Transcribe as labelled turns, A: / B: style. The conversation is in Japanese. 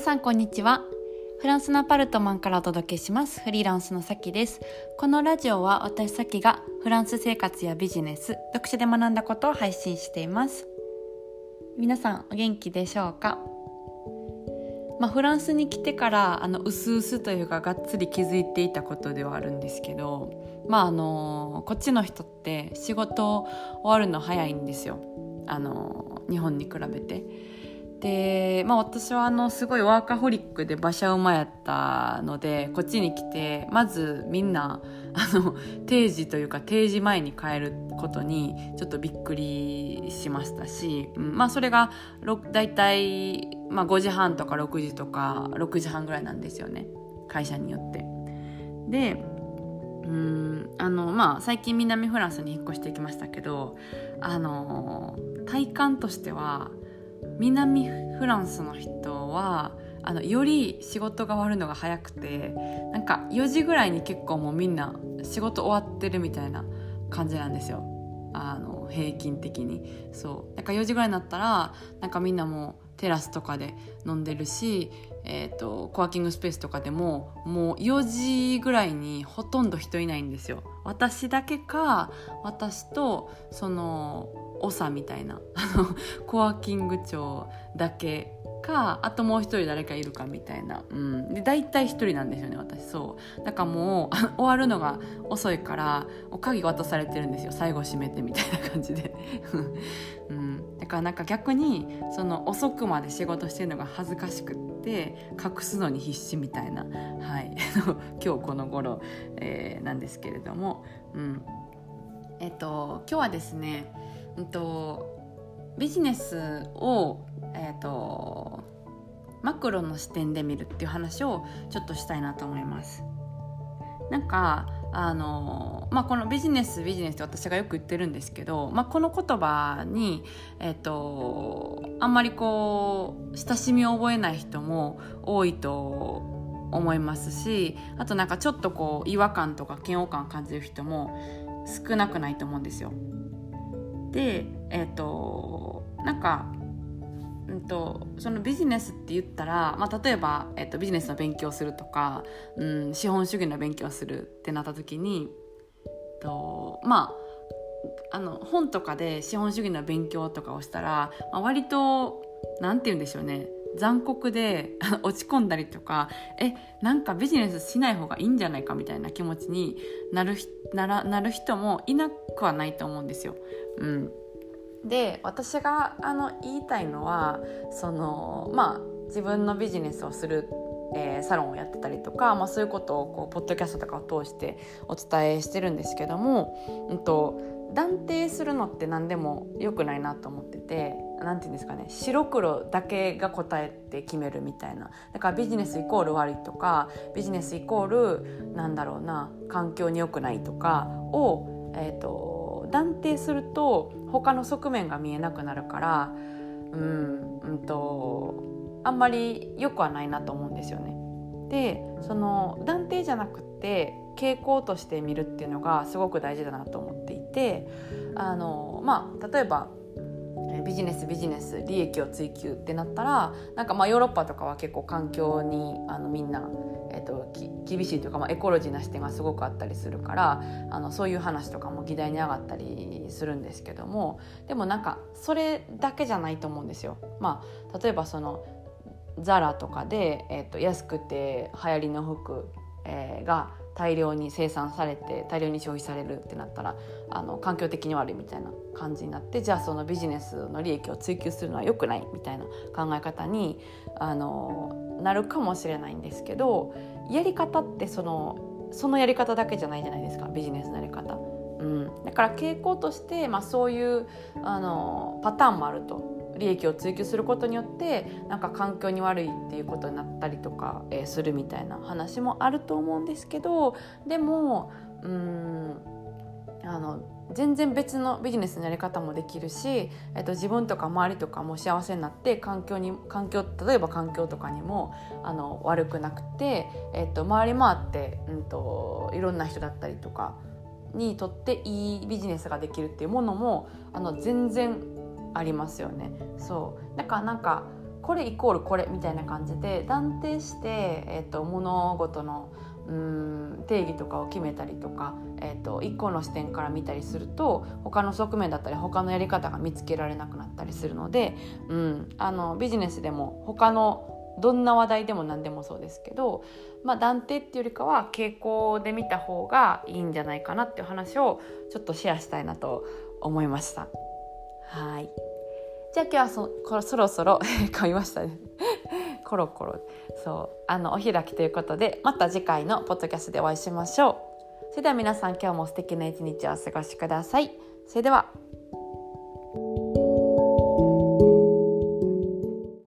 A: 皆さんこんにちは。フランスのアパルトマンからお届けします。フリーランスのさきです。このラジオは私さきがフランス生活やビジネス読書で学んだことを配信しています。皆さんお元気でしょうか？まあ、フランスに来てからあの薄々というかがっつり気づいていたことではあるんですけどまああのこっちの人って仕事終わるの早いんですよ。あの日本に比べて。で、まあ、私はあのすごいワーカホリックで馬車馬やったのでこっちに来てまずみんなあの定時というか定時前に帰ることにちょっとびっくりしましたし、まあそれが大体、まあ、5時半とか6時とか6時半ぐらいなんですよね会社によって。でうんあのまあ最近南フランスに引っ越してきましたけどあの体感としては南フランスの人はあのより仕事が終わるのが早くてなんか4時ぐらいに結構もうみんな仕事終わってるみたいな感じなんですよ。あの平均的に。そう。なんか4時ぐらいになったらなんかみんなもうテラスとかで飲んでるし、えーと、コワーキングスペースとかでももう4時ぐらいにほとんど人いないんですよ。私だけか私とその長みたいな コワーキング長だけかあともう一人誰かいるかみたいな、うん、で大体一人なんですよね私。そう。だからもう 終わるのが遅いからお鍵渡されてるんですよ。最後閉めてみたいな感じで、うん、だからなんか逆にその遅くまで仕事してるのが恥ずかしくって隠すのに必死みたいな、はい、今日この頃、えー、なんですけれども、うん。えっと、今日はですねうんと、ビジネスを、えーと、マクロの視点で見るっていう話をちょっとしたいなと思います。なんかあの、まあ、このビジネスビジネスって私がよく言ってるんですけど、まあ、この言葉に、えーと、あんまりこう親しみを覚えない人も多いと思いますしあとなんかちょっとこう違和感とか嫌悪感を感じる人も少なくないと思うんですよ。でえっ、となんかうんと、そのビジネスって言ったら、まあ、例えば、えっと、ビジネスの勉強するとか、うん、資本主義の勉強するってなった時に、とまあ、あの本とかで資本主義の勉強とかをしたら、まあ、割と何て言うんでしょうね残酷で 落ち込んだりとかえなんかビジネスしない方がいいんじゃないかみたいな気持ちになるならなる人もいなくはないと思うんですよ。うん、で私があの言いたいのはそのまあ自分のビジネスをするえー、サロンをやってたりとか、まあ、そういうことをこうポッドキャストとかを通してお伝えしてるんですけども、うんと断定するのって何でもよくないなと思ってて何て言うんですかね白黒だけが答えて決めるみたいな。だからビジネスイコール悪いとかビジネスイコールなんだろうな環境に良くないとかを、えーと、断定すると他の側面が見えなくなるからうんうんとあんまり良くはないなと思うんですよね。でその断定じゃなくて傾向として見るっていうのがすごく大事だなと思っていてあのまあ例えばビジネスビジネス利益を追求ってなったらなんかまあヨーロッパとかは結構環境にあのみんな、えーと、厳しいというか、まあ、エコロジーな視点がすごくあったりするからあのそういう話とかも議題に上がったりするんですけどもでもなんかそれだけじゃないと思うんですよ。まあ、例えばそのザラとかで、えーと安くて流行りの服、えー、が大量に生産されて大量に消費されるってなったらあの環境的に悪いみたいな感じになってじゃあそのビジネスの利益を追求するのは良くないみたいな考え方にあのなるかもしれないんですけどやり方ってそのそのやり方だけじゃないじゃないですかビジネスのやり方。うん、だから傾向として、まあ、そういうあのパターンもあると利益を追求することによってなんか環境に悪いっていうことになったりとか、えー、するみたいな話もあると思うんですけどでもうんあの全然別のビジネスのやり方もできるし、えっと、自分とか周りとかも幸せになって環境に環境例えば環境とかにもあの悪くなくて、えっと、回り回って、うんと、いろんな人だったりとかにとっていいビジネスができるっていうものもあの全然ありますよねそうだからなんかこれイコールこれみたいな感じで断定して、えーと、物事のうん定義とかを決めたりとか、えーと、一個の視点から見たりすると他の側面だったり他のやり方が見つけられなくなったりするので、うん、あのビジネスでも他のどんな話題でも何でもそうですけど、まあ、断定っていうよりかは傾向で見た方がいいんじゃないかなっていう話をちょっとシェアしたいなと思いました。はい。じゃあ今日はそこそろそろ 噛みましたね。コロコロ。そう。あのお開きということでまた次回のポッドキャストでお会いしましょう。それでは皆さん今日も素敵な一日をお過ごしください。それでは。